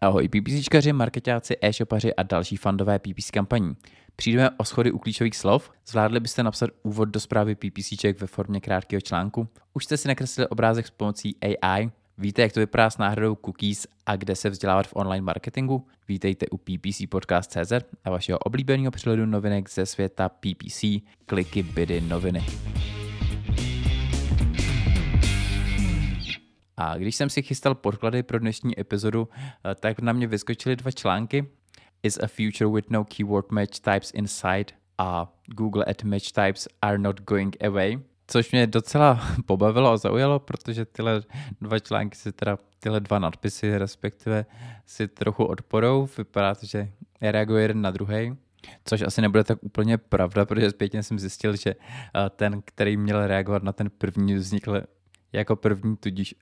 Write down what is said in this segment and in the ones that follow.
Ahoj PPCčkaři, marketáci, e-shopaři a další fandové PPC kampaní. Přijdeme o schody u klíčových slov? Zvládli byste napsat úvod do zprávy PPCček ve formě krátkého článku? Už jste si nakreslili obrázek s pomocí AI? Víte, jak to vypadá s náhradou cookies a kde se vzdělávat v online marketingu? Vítejte u PPC Podcast.cz a vašeho oblíbeného přehledu novinek ze světa PPC, kliky, bydy, noviny. A když jsem si chystal podklady pro dnešní epizodu, eh, tak na mě vyskočily dva články. Is a future with no keyword match types inside a Google at match types are not going away. Což mě docela pobavilo a zaujalo, protože tyhle dva články si teda, tyhle dva nadpisy respektive si trochu odporou. Vypadá to, že reaguje jeden na druhý. Což asi nebude tak úplně pravda, protože zpětně jsem zjistil, že eh, ten, který měl reagovat na ten první, vznikl jako první, tudíž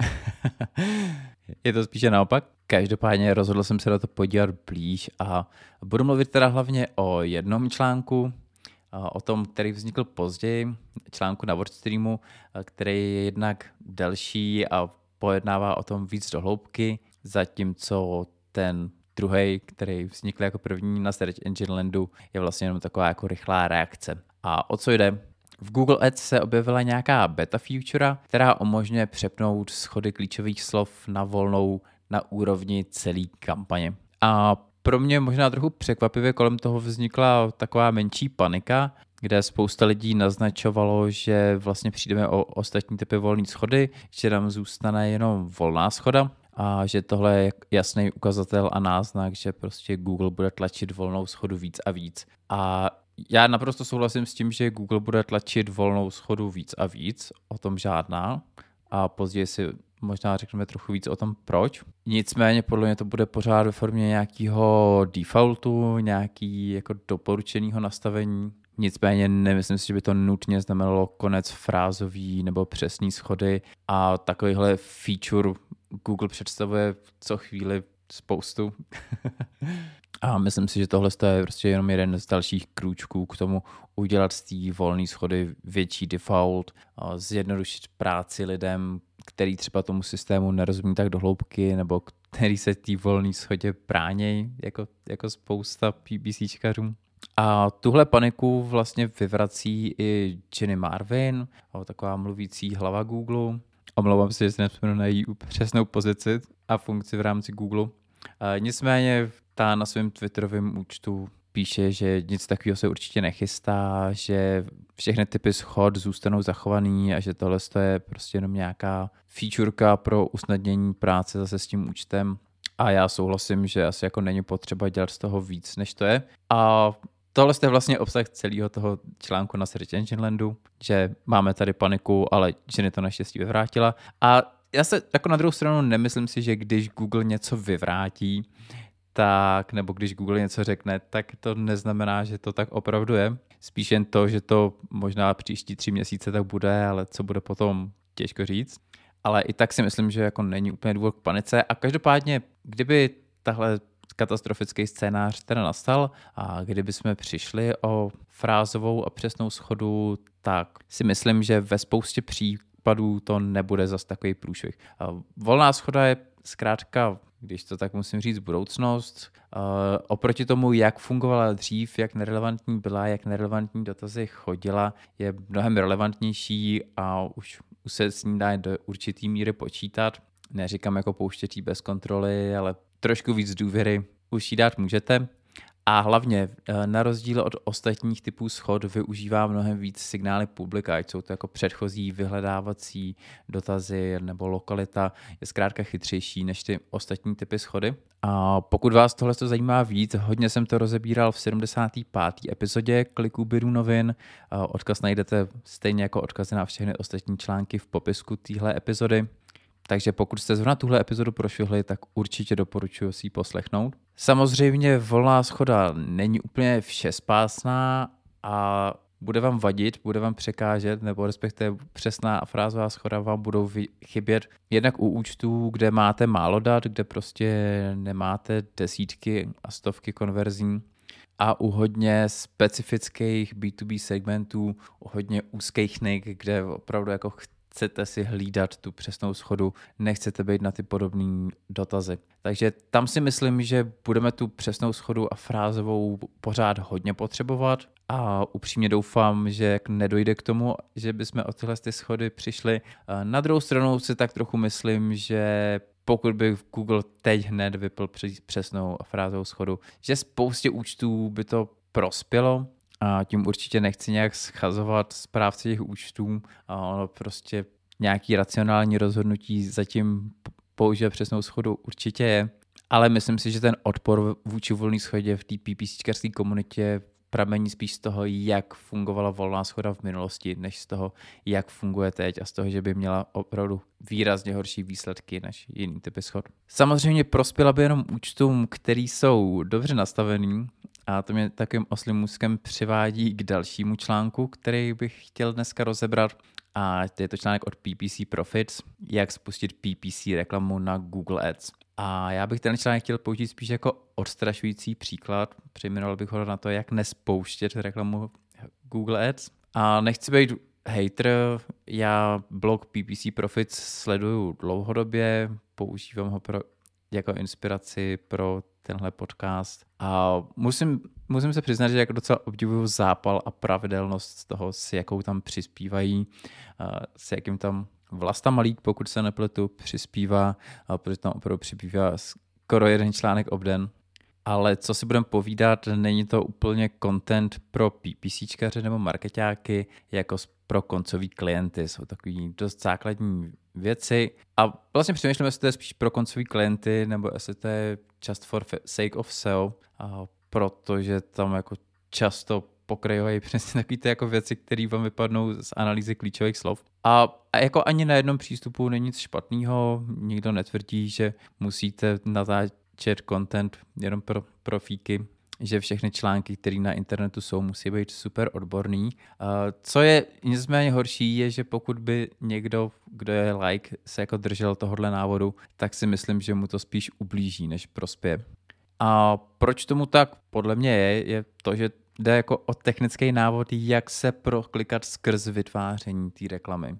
je to spíše naopak. Každopádně rozhodl jsem se na to podívat blíž a budu mluvit teda hlavně o jednom článku, o tom, který vznikl později, článku na WordStreamu, který je jednak delší a pojednává o tom víc do hloubky, zatímco ten druhý, který vznikl jako první na Search Engine Landu, je vlastně jenom taková jako rychlá reakce. A o co jde? V Google Ads se objevila nějaká beta feature, která umožňuje přepnout schody klíčových slov na volnou na úrovni celé kampaně. A pro mě možná trochu překvapivě kolem toho vznikla taková menší panika, kde spousta lidí naznačovalo, že vlastně přijdeme o ostatní typy volné schody, že nám zůstane jenom volná schoda a že tohle je jasný ukazatel a náznak, že prostě Google bude tlačit volnou schodu víc a víc. A já naprosto souhlasím s tím, že Google bude tlačit volnou schodu víc a víc, o tom žádná. A později si možná řekneme trochu víc o tom, proč. Nicméně podle mě to bude pořád ve formě nějakého defaultu, nějaký jako doporučeného nastavení. Nicméně nemyslím si, že by to nutně znamenalo konec frázový nebo přesný schody a takovýhle feature Google představuje co chvíli spoustu. A myslím si, že tohle je prostě jenom jeden z dalších krůčků k tomu udělat z té volné schody větší default, zjednodušit práci lidem, který třeba tomu systému nerozumí tak do hloubky, nebo který se té volné schodě bránějí, jako, jako spousta PPCčkařů. A tuhle paniku vlastně vyvrací i Jenny Marvin, taková mluvící hlava Google. Omlouvám se, že si nevzpomenu na její přesnou pozici a funkci v rámci Google. Nicméně ta na svém Twitterovém účtu píše, že nic takového se určitě nechystá, že všechny typy schod zůstanou zachovaný a že tohle je prostě jenom nějaká featureka pro usnadnění práce zase s tím účtem. A já souhlasím, že asi jako není potřeba dělat z toho víc, než to je. A tohle je vlastně obsah celého toho článku na Search Engine Landu, že máme tady paniku, ale ženy to naštěstí vyvrátila. A já se jako na druhou stranu nemyslím si, že když Google něco vyvrátí, tak, nebo když Google něco řekne, tak to neznamená, že to tak opravdu je. Spíš jen to, že to možná příští tři měsíce tak bude, ale co bude potom, těžko říct. Ale i tak si myslím, že jako není úplně důvod k panice. A každopádně, kdyby tahle katastrofický scénář teda nastal a kdyby jsme přišli o frázovou a přesnou schodu, tak si myslím, že ve spoustě případů to nebude zas takový průšvih. Volná schoda je zkrátka když to tak musím říct, budoucnost. Uh, oproti tomu, jak fungovala dřív, jak nerelevantní byla, jak nerelevantní dotazy chodila, je mnohem relevantnější a už, už se s ní dá do určitý míry počítat. Neříkám jako pouštětí bez kontroly, ale trošku víc důvěry už jí dát můžete. A hlavně, eh, na rozdíl od ostatních typů schod, využívá mnohem víc signály publika, ať jsou to jako předchozí vyhledávací dotazy nebo lokalita, je zkrátka chytřejší než ty ostatní typy schody. A pokud vás tohle zajímá víc, hodně jsem to rozebíral v 75. epizodě Kliků Bidu novin. Odkaz najdete stejně jako odkazy na všechny ostatní články v popisku téhle epizody. Takže pokud jste zrovna tuhle epizodu prošvihli, tak určitě doporučuji si ji poslechnout. Samozřejmě volná schoda není úplně všespásná a bude vám vadit, bude vám překážet, nebo respektive přesná a frázová schoda vám budou chybět jednak u účtů, kde máte málo dat, kde prostě nemáte desítky a stovky konverzí a u hodně specifických B2B segmentů, u hodně úzkých nik, kde opravdu jako chcete si hlídat tu přesnou schodu, nechcete být na ty podobné dotazy. Takže tam si myslím, že budeme tu přesnou schodu a frázovou pořád hodně potřebovat a upřímně doufám, že nedojde k tomu, že bychom o tyhle ty schody přišli. Na druhou stranu si tak trochu myslím, že pokud by Google teď hned vypl přesnou frázovou schodu, že spoustě účtů by to prospělo, a tím určitě nechci nějak schazovat správce těch účtů, a ono prostě nějaký racionální rozhodnutí zatím používat přesnou schodu určitě je, ale myslím si, že ten odpor vůči volné schodě v té PPCčkarské komunitě pramení spíš z toho, jak fungovala volná schoda v minulosti, než z toho, jak funguje teď a z toho, že by měla opravdu výrazně horší výsledky než jiný typy schod. Samozřejmě prospěla by jenom účtům, který jsou dobře nastavený a to mě takovým oslým můzkem přivádí k dalšímu článku, který bych chtěl dneska rozebrat. A je to článek od PPC Profits, jak spustit PPC reklamu na Google Ads. A já bych ten článek chtěl použít spíš jako odstrašující příklad. Přejmenoval bych ho na to, jak nespouštět reklamu Google Ads. A nechci být hater, já blog PPC Profits sleduju dlouhodobě, používám ho pro, jako inspiraci pro tenhle podcast. A musím, musím se přiznat, že jako docela obdivuju zápal a pravidelnost toho, s jakou tam přispívají, s jakým tam Vlasta Malík, pokud se nepletu, přispívá, protože tam opravdu přispívá skoro jeden článek obden. Ale co si budeme povídat, není to úplně content pro PPCčkaře nebo marketáky, jako pro koncový klienty. Jsou takový dost základní věci. A vlastně přemýšlím, jestli to je spíš pro koncový klienty, nebo jestli to je just for sake of sale, protože tam jako často pokrajují přesně takové ty jako věci, které vám vypadnou z analýzy klíčových slov. A, a jako ani na jednom přístupu není nic špatného, nikdo netvrdí, že musíte natáčet content jenom pro profíky, že všechny články, které na internetu jsou, musí být super odborný. Co je nicméně horší, je, že pokud by někdo, kdo je like, se jako držel tohohle návodu, tak si myslím, že mu to spíš ublíží, než prospěje. A proč tomu tak podle mě je, je to, že jde jako o technický návod, jak se proklikat skrz vytváření té reklamy.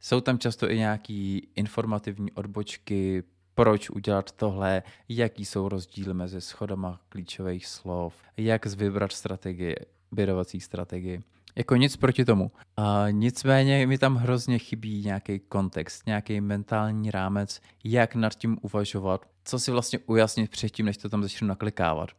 Jsou tam často i nějaký informativní odbočky, proč udělat tohle, jaký jsou rozdíly mezi schodama klíčových slov, jak vybrat strategii, bědovací strategii. Jako nic proti tomu. A nicméně mi tam hrozně chybí nějaký kontext, nějaký mentální rámec, jak nad tím uvažovat, co si vlastně ujasnit předtím, než to tam začnu naklikávat.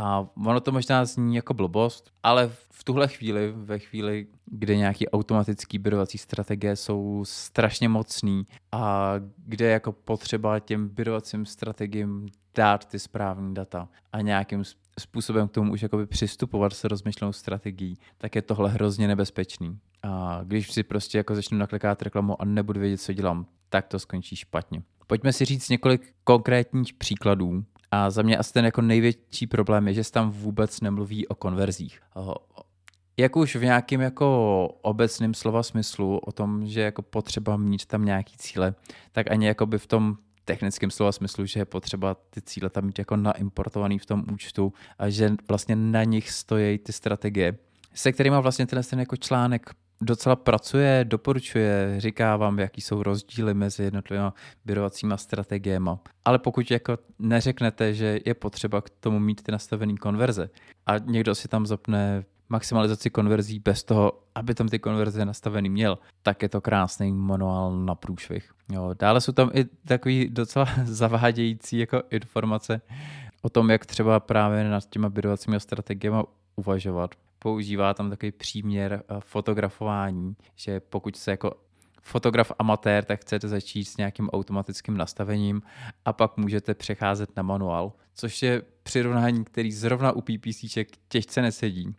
A ono to možná zní jako blbost, ale v tuhle chvíli, ve chvíli, kdy nějaký automatický byrovací strategie jsou strašně mocný a kde je jako potřeba těm byrovacím strategiím dát ty správné data a nějakým způsobem k tomu už jakoby přistupovat se rozmyšlenou strategií, tak je tohle hrozně nebezpečný. A když si prostě jako začnu naklikat reklamu a nebudu vědět, co dělám, tak to skončí špatně. Pojďme si říct několik konkrétních příkladů, a za mě asi ten jako největší problém je, že se tam vůbec nemluví o konverzích. Jak už v nějakém jako obecném slova smyslu o tom, že jako potřeba mít tam nějaký cíle, tak ani jako by v tom technickém slova smyslu, že je potřeba ty cíle tam mít jako naimportovaný v tom účtu a že vlastně na nich stojí ty strategie, se kterými vlastně ten, ten jako článek docela pracuje, doporučuje, říká vám, jaký jsou rozdíly mezi jednotlivými byrovacíma strategiemi. Ale pokud jako neřeknete, že je potřeba k tomu mít ty nastavené konverze a někdo si tam zapne maximalizaci konverzí bez toho, aby tam ty konverze nastavený měl, tak je to krásný manuál na průšvih. Jo, dále jsou tam i takový docela zavádějící jako informace o tom, jak třeba právě nad těma bydovacími strategiemi uvažovat používá tam takový příměr eh, fotografování, že pokud se jako fotograf amatér, tak chcete začít s nějakým automatickým nastavením a pak můžete přecházet na manuál, což je přirovnání, který zrovna u PPCček těžce nesedí.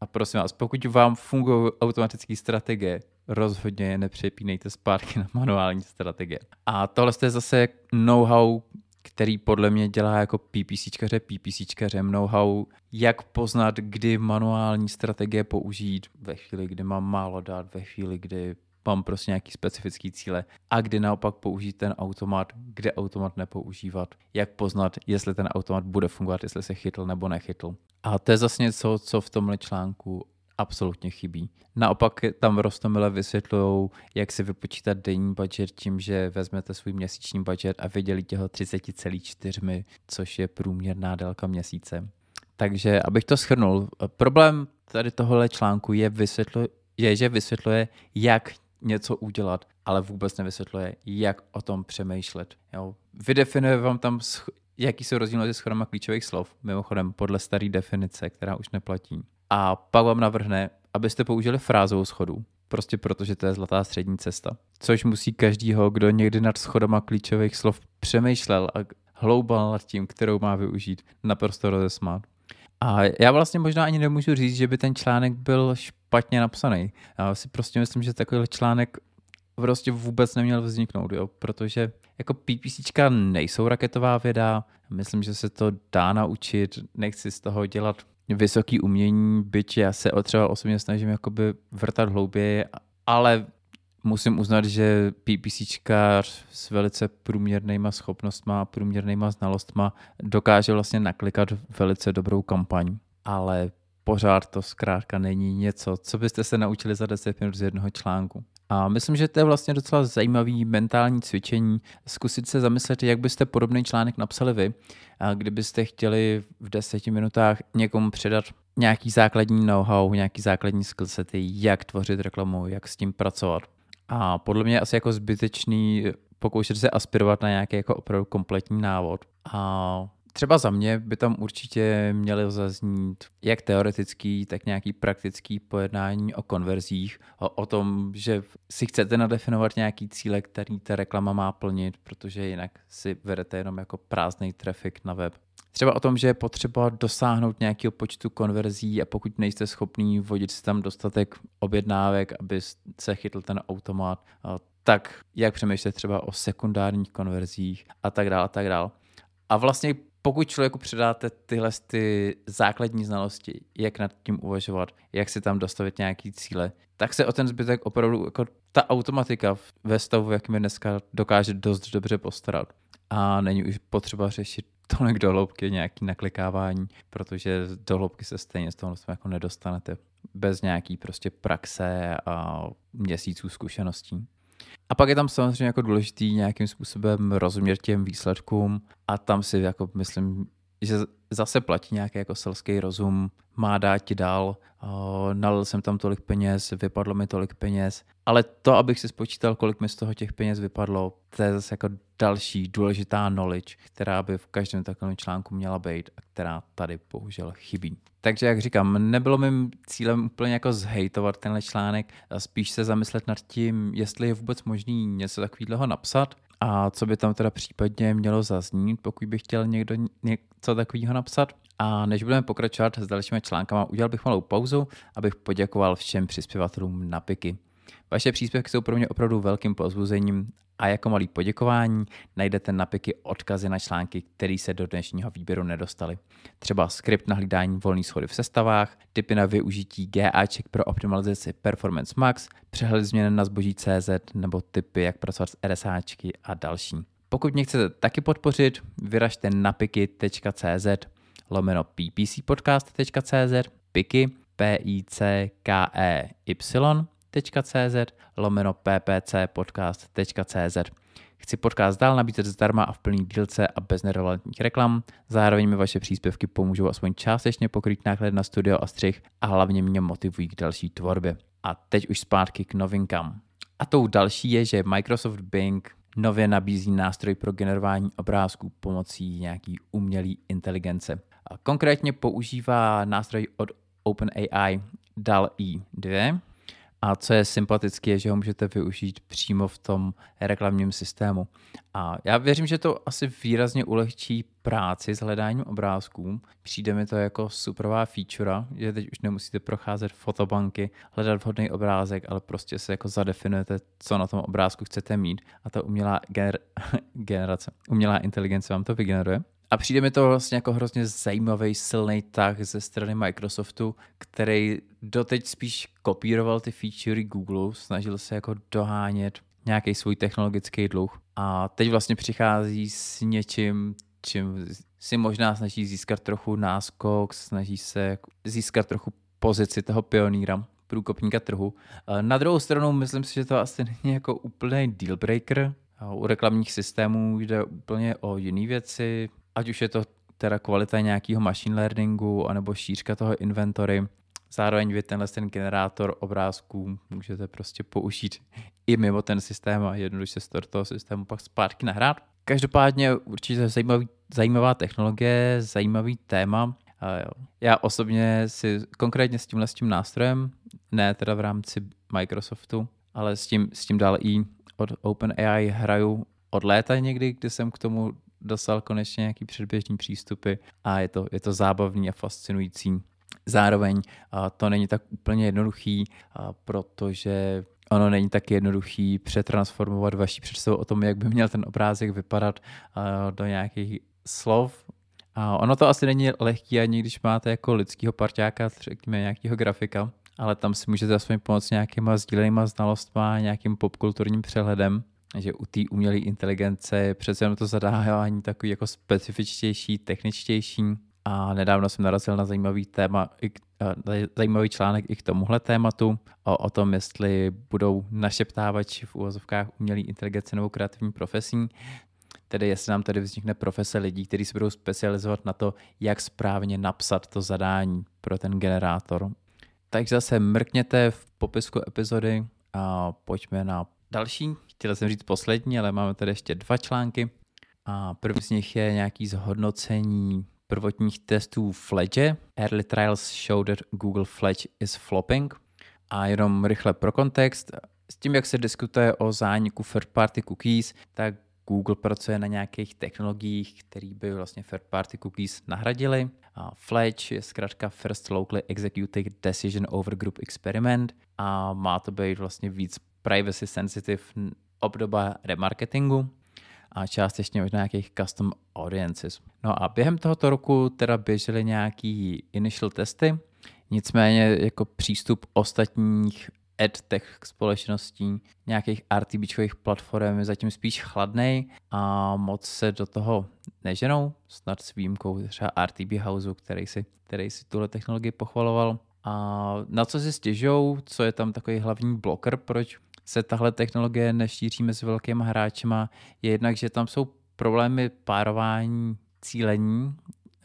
A prosím vás, pokud vám fungují automatické strategie, rozhodně je nepřepínejte zpátky na manuální strategie. A tohle je zase know-how, který podle mě dělá jako PPCčkaře, PPCčkaře know-how, jak poznat, kdy manuální strategie použít ve chvíli, kdy mám málo dát, ve chvíli, kdy mám prostě nějaký specifický cíle a kdy naopak použít ten automat, kde automat nepoužívat, jak poznat, jestli ten automat bude fungovat, jestli se chytl nebo nechytl. A to je zase něco, co v tomhle článku absolutně chybí. Naopak tam Rostomile vysvětlují, jak si vypočítat denní budget tím, že vezmete svůj měsíční budget a vydělíte ho 30,4, což je průměrná délka měsíce. Takže abych to schrnul, problém tady tohohle článku je, vysvětlu, je, že vysvětluje, jak něco udělat, ale vůbec nevysvětluje, jak o tom přemýšlet. Jo. Vydefinuje vám tam, jaký jsou rozdíly mezi schodama klíčových slov, mimochodem podle staré definice, která už neplatí. A pak vám navrhne, abyste použili frázovou schodu, prostě protože to je zlatá střední cesta. Což musí každýho, kdo někdy nad schodama klíčových slov přemýšlel a hloubal nad tím, kterou má využít, naprosto rozesmát. A já vlastně možná ani nemůžu říct, že by ten článek byl špatně napsaný. Já si prostě myslím, že takovýhle článek prostě vůbec neměl vzniknout, jo? protože jako PPCčka nejsou raketová věda, myslím, že se to dá naučit, nechci z toho dělat vysoký umění, byť já se třeba osobně snažím jakoby vrtat hlouběji, ale musím uznat, že PPCčkář s velice průměrnýma schopnostma a průměrnýma znalostma dokáže vlastně naklikat velice dobrou kampaň. Ale pořád to zkrátka není něco, co byste se naučili za 10 minut z jednoho článku. A myslím, že to je vlastně docela zajímavý mentální cvičení, zkusit se zamyslet, jak byste podobný článek napsali vy, kdybyste chtěli v deseti minutách někomu předat nějaký základní know-how, nějaký základní skillsety, jak tvořit reklamu, jak s tím pracovat. A podle mě je asi jako zbytečný pokoušet se aspirovat na nějaký jako opravdu kompletní návod. A třeba za mě by tam určitě měly zaznít jak teoretický, tak nějaký praktický pojednání o konverzích, o, o tom, že si chcete nadefinovat nějaký cíle, který ta reklama má plnit, protože jinak si vedete jenom jako prázdný trafik na web. Třeba o tom, že je potřeba dosáhnout nějakého počtu konverzí a pokud nejste schopný vodit si tam dostatek objednávek, aby se chytl ten automat, tak jak přemýšlet třeba o sekundárních konverzích a tak dále a tak dále. A vlastně pokud člověku předáte tyhle ty základní znalosti, jak nad tím uvažovat, jak si tam dostavit nějaký cíle, tak se o ten zbytek opravdu jako ta automatika ve stavu, jakým je dneska, dokáže dost dobře postarat. A není už potřeba řešit tolik do hloubky nějaký naklikávání, protože do hloubky se stejně z toho jako nedostanete bez nějaký prostě praxe a měsíců zkušeností. A pak je tam samozřejmě jako důležitý nějakým způsobem rozumět těm výsledkům a tam si jako myslím, že zase platí nějaký jako selský rozum, má dát ti dál, nalil jsem tam tolik peněz, vypadlo mi tolik peněz, ale to, abych si spočítal, kolik mi z toho těch peněz vypadlo, to je zase jako další důležitá knowledge, která by v každém takovém článku měla být a která tady bohužel chybí. Takže jak říkám, nebylo mým cílem úplně jako zhejtovat tenhle článek, spíš se zamyslet nad tím, jestli je vůbec možný něco takového napsat a co by tam teda případně mělo zaznít, pokud by chtěl někdo něco takového napsat. A než budeme pokračovat s dalšími článkama, udělal bych malou pauzu, abych poděkoval všem přispěvatelům na PIKy. Vaše příspěvky jsou pro mě opravdu velkým pozbuzením a jako malý poděkování najdete na piky odkazy na články, které se do dnešního výběru nedostaly. Třeba skript na hlídání volných schody v sestavách, tipy na využití GAček pro optimalizaci Performance Max, přehled změn na zboží CZ nebo tipy, jak pracovat s RSAčky a další. Pokud mě chcete taky podpořit, vyražte na piky.cz lomeno ppcpodcast.cz piky p i c k e y podcast.cz lomeno ppcpodcast.cz. Chci podcast dál nabízet zdarma a v plný dílce a bez nerelevantních reklam. Zároveň mi vaše příspěvky pomůžou aspoň částečně pokrýt náklady na studio a střih a hlavně mě motivují k další tvorbě. A teď už zpátky k novinkám. A tou další je, že Microsoft Bing nově nabízí nástroj pro generování obrázků pomocí nějaký umělé inteligence. A konkrétně používá nástroj od OpenAI DAL-E 2, a co je sympatické, je, že ho můžete využít přímo v tom reklamním systému. A já věřím, že to asi výrazně ulehčí práci s hledáním obrázků. Přijde mi to jako superová feature, že teď už nemusíte procházet fotobanky, hledat vhodný obrázek, ale prostě se jako zadefinujete, co na tom obrázku chcete mít a ta umělá gener- generace, umělá inteligence vám to vygeneruje. A přijde mi to vlastně jako hrozně zajímavý, silný tah ze strany Microsoftu, který doteď spíš kopíroval ty featurey Google, snažil se jako dohánět nějaký svůj technologický dluh. A teď vlastně přichází s něčím, čím si možná snaží získat trochu náskok, snaží se získat trochu pozici toho pionýra, průkopníka trhu. Na druhou stranu myslím si, že to asi není jako úplný deal breaker. U reklamních systémů jde úplně o jiné věci, ať už je to teda kvalita nějakého machine learningu anebo šířka toho inventory. Zároveň vy tenhle ten generátor obrázků můžete prostě použít i mimo ten systém a jednoduše z toho systému pak zpátky nahrát. Každopádně určitě zajímavý, zajímavá technologie, zajímavý téma. Já osobně si konkrétně s tímhle s tím nástrojem, ne teda v rámci Microsoftu, ale s tím, s tím dál i od OpenAI hraju od léta někdy, kdy jsem k tomu dostal konečně nějaký předběžný přístupy a je to, je to zábavný a fascinující. Zároveň to není tak úplně jednoduchý, protože ono není tak jednoduchý přetransformovat vaši představu o tom, jak by měl ten obrázek vypadat do nějakých slov. A ono to asi není lehký ani když máte jako lidského parťáka, řekněme nějakého grafika, ale tam si můžete aspoň pomoct nějakýma sdílenýma znalostma, nějakým popkulturním přehledem že u té umělé inteligence přece jenom to zadávání takový jako specifičtější, techničtější. A nedávno jsem narazil na zajímavý téma, zajímavý článek i k tomuhle tématu o, o tom, jestli budou našeptávači v úvozovkách umělé inteligence nebo kreativní profesí, tedy jestli nám tady vznikne profese lidí, kteří se budou specializovat na to, jak správně napsat to zadání pro ten generátor. Takže zase mrkněte v popisku epizody a pojďme na další. Chtěl jsem říct poslední, ale máme tady ještě dva články. A první z nich je nějaký zhodnocení prvotních testů Fledge. Early trials show that Google Fledge is flopping. A jenom rychle pro kontext, s tím, jak se diskutuje o zániku third-party cookies, tak Google pracuje na nějakých technologiích, které by vlastně third-party cookies nahradily. A Fledge je zkrátka First Locally Executed Decision Over Group Experiment a má to být vlastně víc privacy sensitive obdoba remarketingu a částečně možná nějakých custom audiences. No a během tohoto roku teda běžely nějaký initial testy, nicméně jako přístup ostatních edtech společností, nějakých RTBčkových platform je zatím spíš chladnej a moc se do toho neženou, snad s výjimkou třeba RTB Houseu, který si, který si tuhle technologii pochvaloval. A na co si stěžou, co je tam takový hlavní bloker, proč se tahle technologie nešíří mezi velkými hráčima, je jednak, že tam jsou problémy párování cílení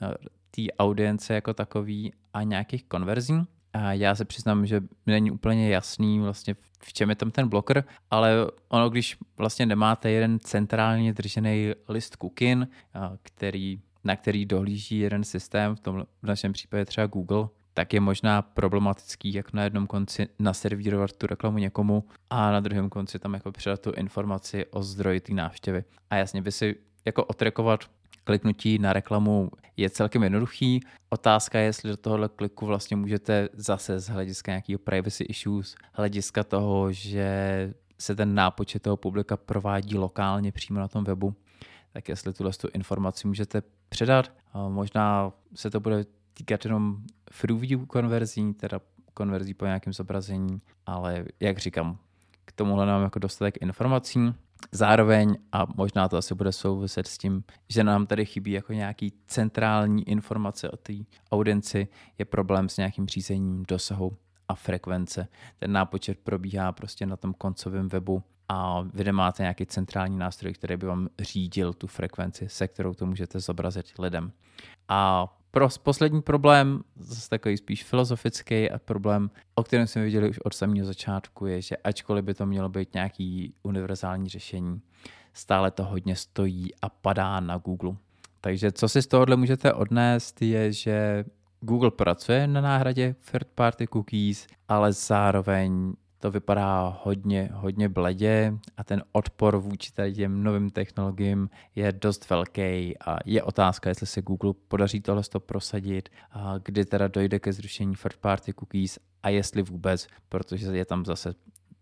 eh, té audience jako takový a nějakých konverzí. A já se přiznám, že mi není úplně jasný vlastně v čem je tam ten bloker, ale ono, když vlastně nemáte jeden centrálně držený list cookin, eh, který, na který dohlíží jeden systém, v, tom, v našem případě třeba Google, tak je možná problematický, jak na jednom konci naservírovat tu reklamu někomu a na druhém konci tam jako předat tu informaci o zdroji té návštěvy. A jasně by si jako otrekovat kliknutí na reklamu je celkem jednoduchý. Otázka je, jestli do tohohle kliku vlastně můžete zase z hlediska nějakého privacy issues, hlediska toho, že se ten nápočet toho publika provádí lokálně přímo na tom webu, tak jestli tuhle tu informaci můžete předat. Možná se to bude týkat jenom through view konverzí, teda konverzí po nějakém zobrazení, ale jak říkám, k tomuhle nám jako dostatek informací. Zároveň, a možná to asi bude souviset s tím, že nám tady chybí jako nějaký centrální informace o té audienci, je problém s nějakým řízením dosahu a frekvence. Ten nápočet probíhá prostě na tom koncovém webu a vy nemáte nějaký centrální nástroj, který by vám řídil tu frekvenci, se kterou to můžete zobrazit lidem. A pro poslední problém, zase takový spíš filozofický a problém, o kterém jsme viděli už od samého začátku, je, že ačkoliv by to mělo být nějaký univerzální řešení, stále to hodně stojí a padá na Google. Takže co si z tohohle můžete odnést, je, že Google pracuje na náhradě third party cookies, ale zároveň to vypadá hodně, hodně bledě a ten odpor vůči těm novým technologiím je dost velký a je otázka, jestli se Google podaří tohle prosadit, a kdy teda dojde ke zrušení third party cookies a jestli vůbec, protože je tam zase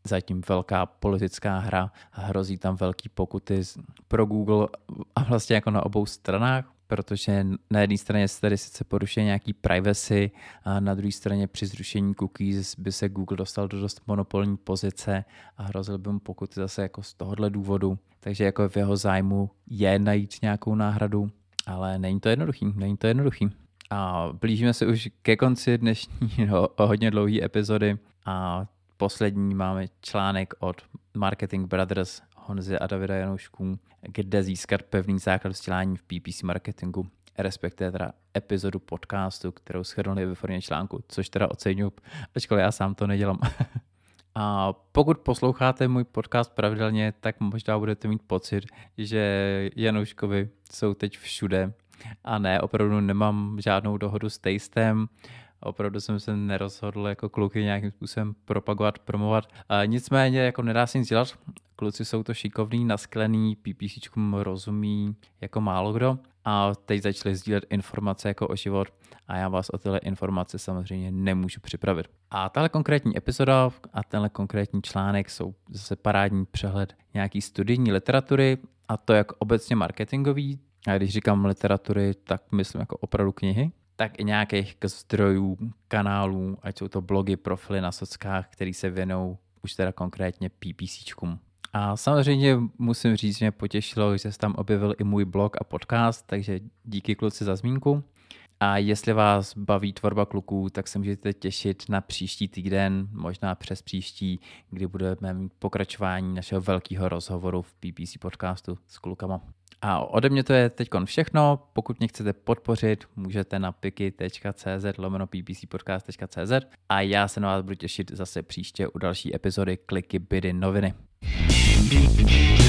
zatím velká politická hra hrozí tam velký pokuty pro Google a vlastně jako na obou stranách, protože na jedné straně se tady sice porušuje nějaký privacy a na druhé straně při zrušení cookies by se Google dostal do dost monopolní pozice a hrozil by mu pokuty zase jako z tohohle důvodu. Takže jako v jeho zájmu je najít nějakou náhradu, ale není to jednoduchý, není to jednoduchý. A blížíme se už ke konci dnešní no, hodně dlouhé epizody a poslední máme článek od Marketing Brothers Honzy a Davida Janoušků, kde získat pevný základ vzdělání v PPC marketingu, respektive teda epizodu podcastu, kterou shrnuli ve formě článku, což teda oceňuji, ačkoliv já sám to nedělám. A pokud posloucháte můj podcast pravidelně, tak možná budete mít pocit, že Janouškovi jsou teď všude. A ne, opravdu nemám žádnou dohodu s Tastem, opravdu jsem se nerozhodl jako kluky nějakým způsobem propagovat, promovat. A nicméně jako nedá se nic dělat, kluci jsou to šikovný, nasklený, PPC rozumí jako málo kdo. A teď začali sdílet informace jako o život. A já vás o tyhle informace samozřejmě nemůžu připravit. A tahle konkrétní epizoda a tenhle konkrétní článek jsou zase parádní přehled nějaký studijní literatury a to jak obecně marketingový, a když říkám literatury, tak myslím jako opravdu knihy, tak i nějakých zdrojů, kanálů, ať jsou to blogy, profily na sockách, který se věnou už teda konkrétně PPCčkům. A samozřejmě musím říct, že mě potěšilo, že se tam objevil i můj blog a podcast, takže díky kluci za zmínku. A jestli vás baví tvorba kluků, tak se můžete těšit na příští týden, možná přes příští, kdy budeme mít pokračování našeho velkého rozhovoru v PPC podcastu s klukama. A ode mě to je teď všechno. Pokud mě chcete podpořit, můžete na piky.cz lomeno ppcpodcast.cz a já se na vás budu těšit zase příště u další epizody Kliky, bydy, noviny. Thank you.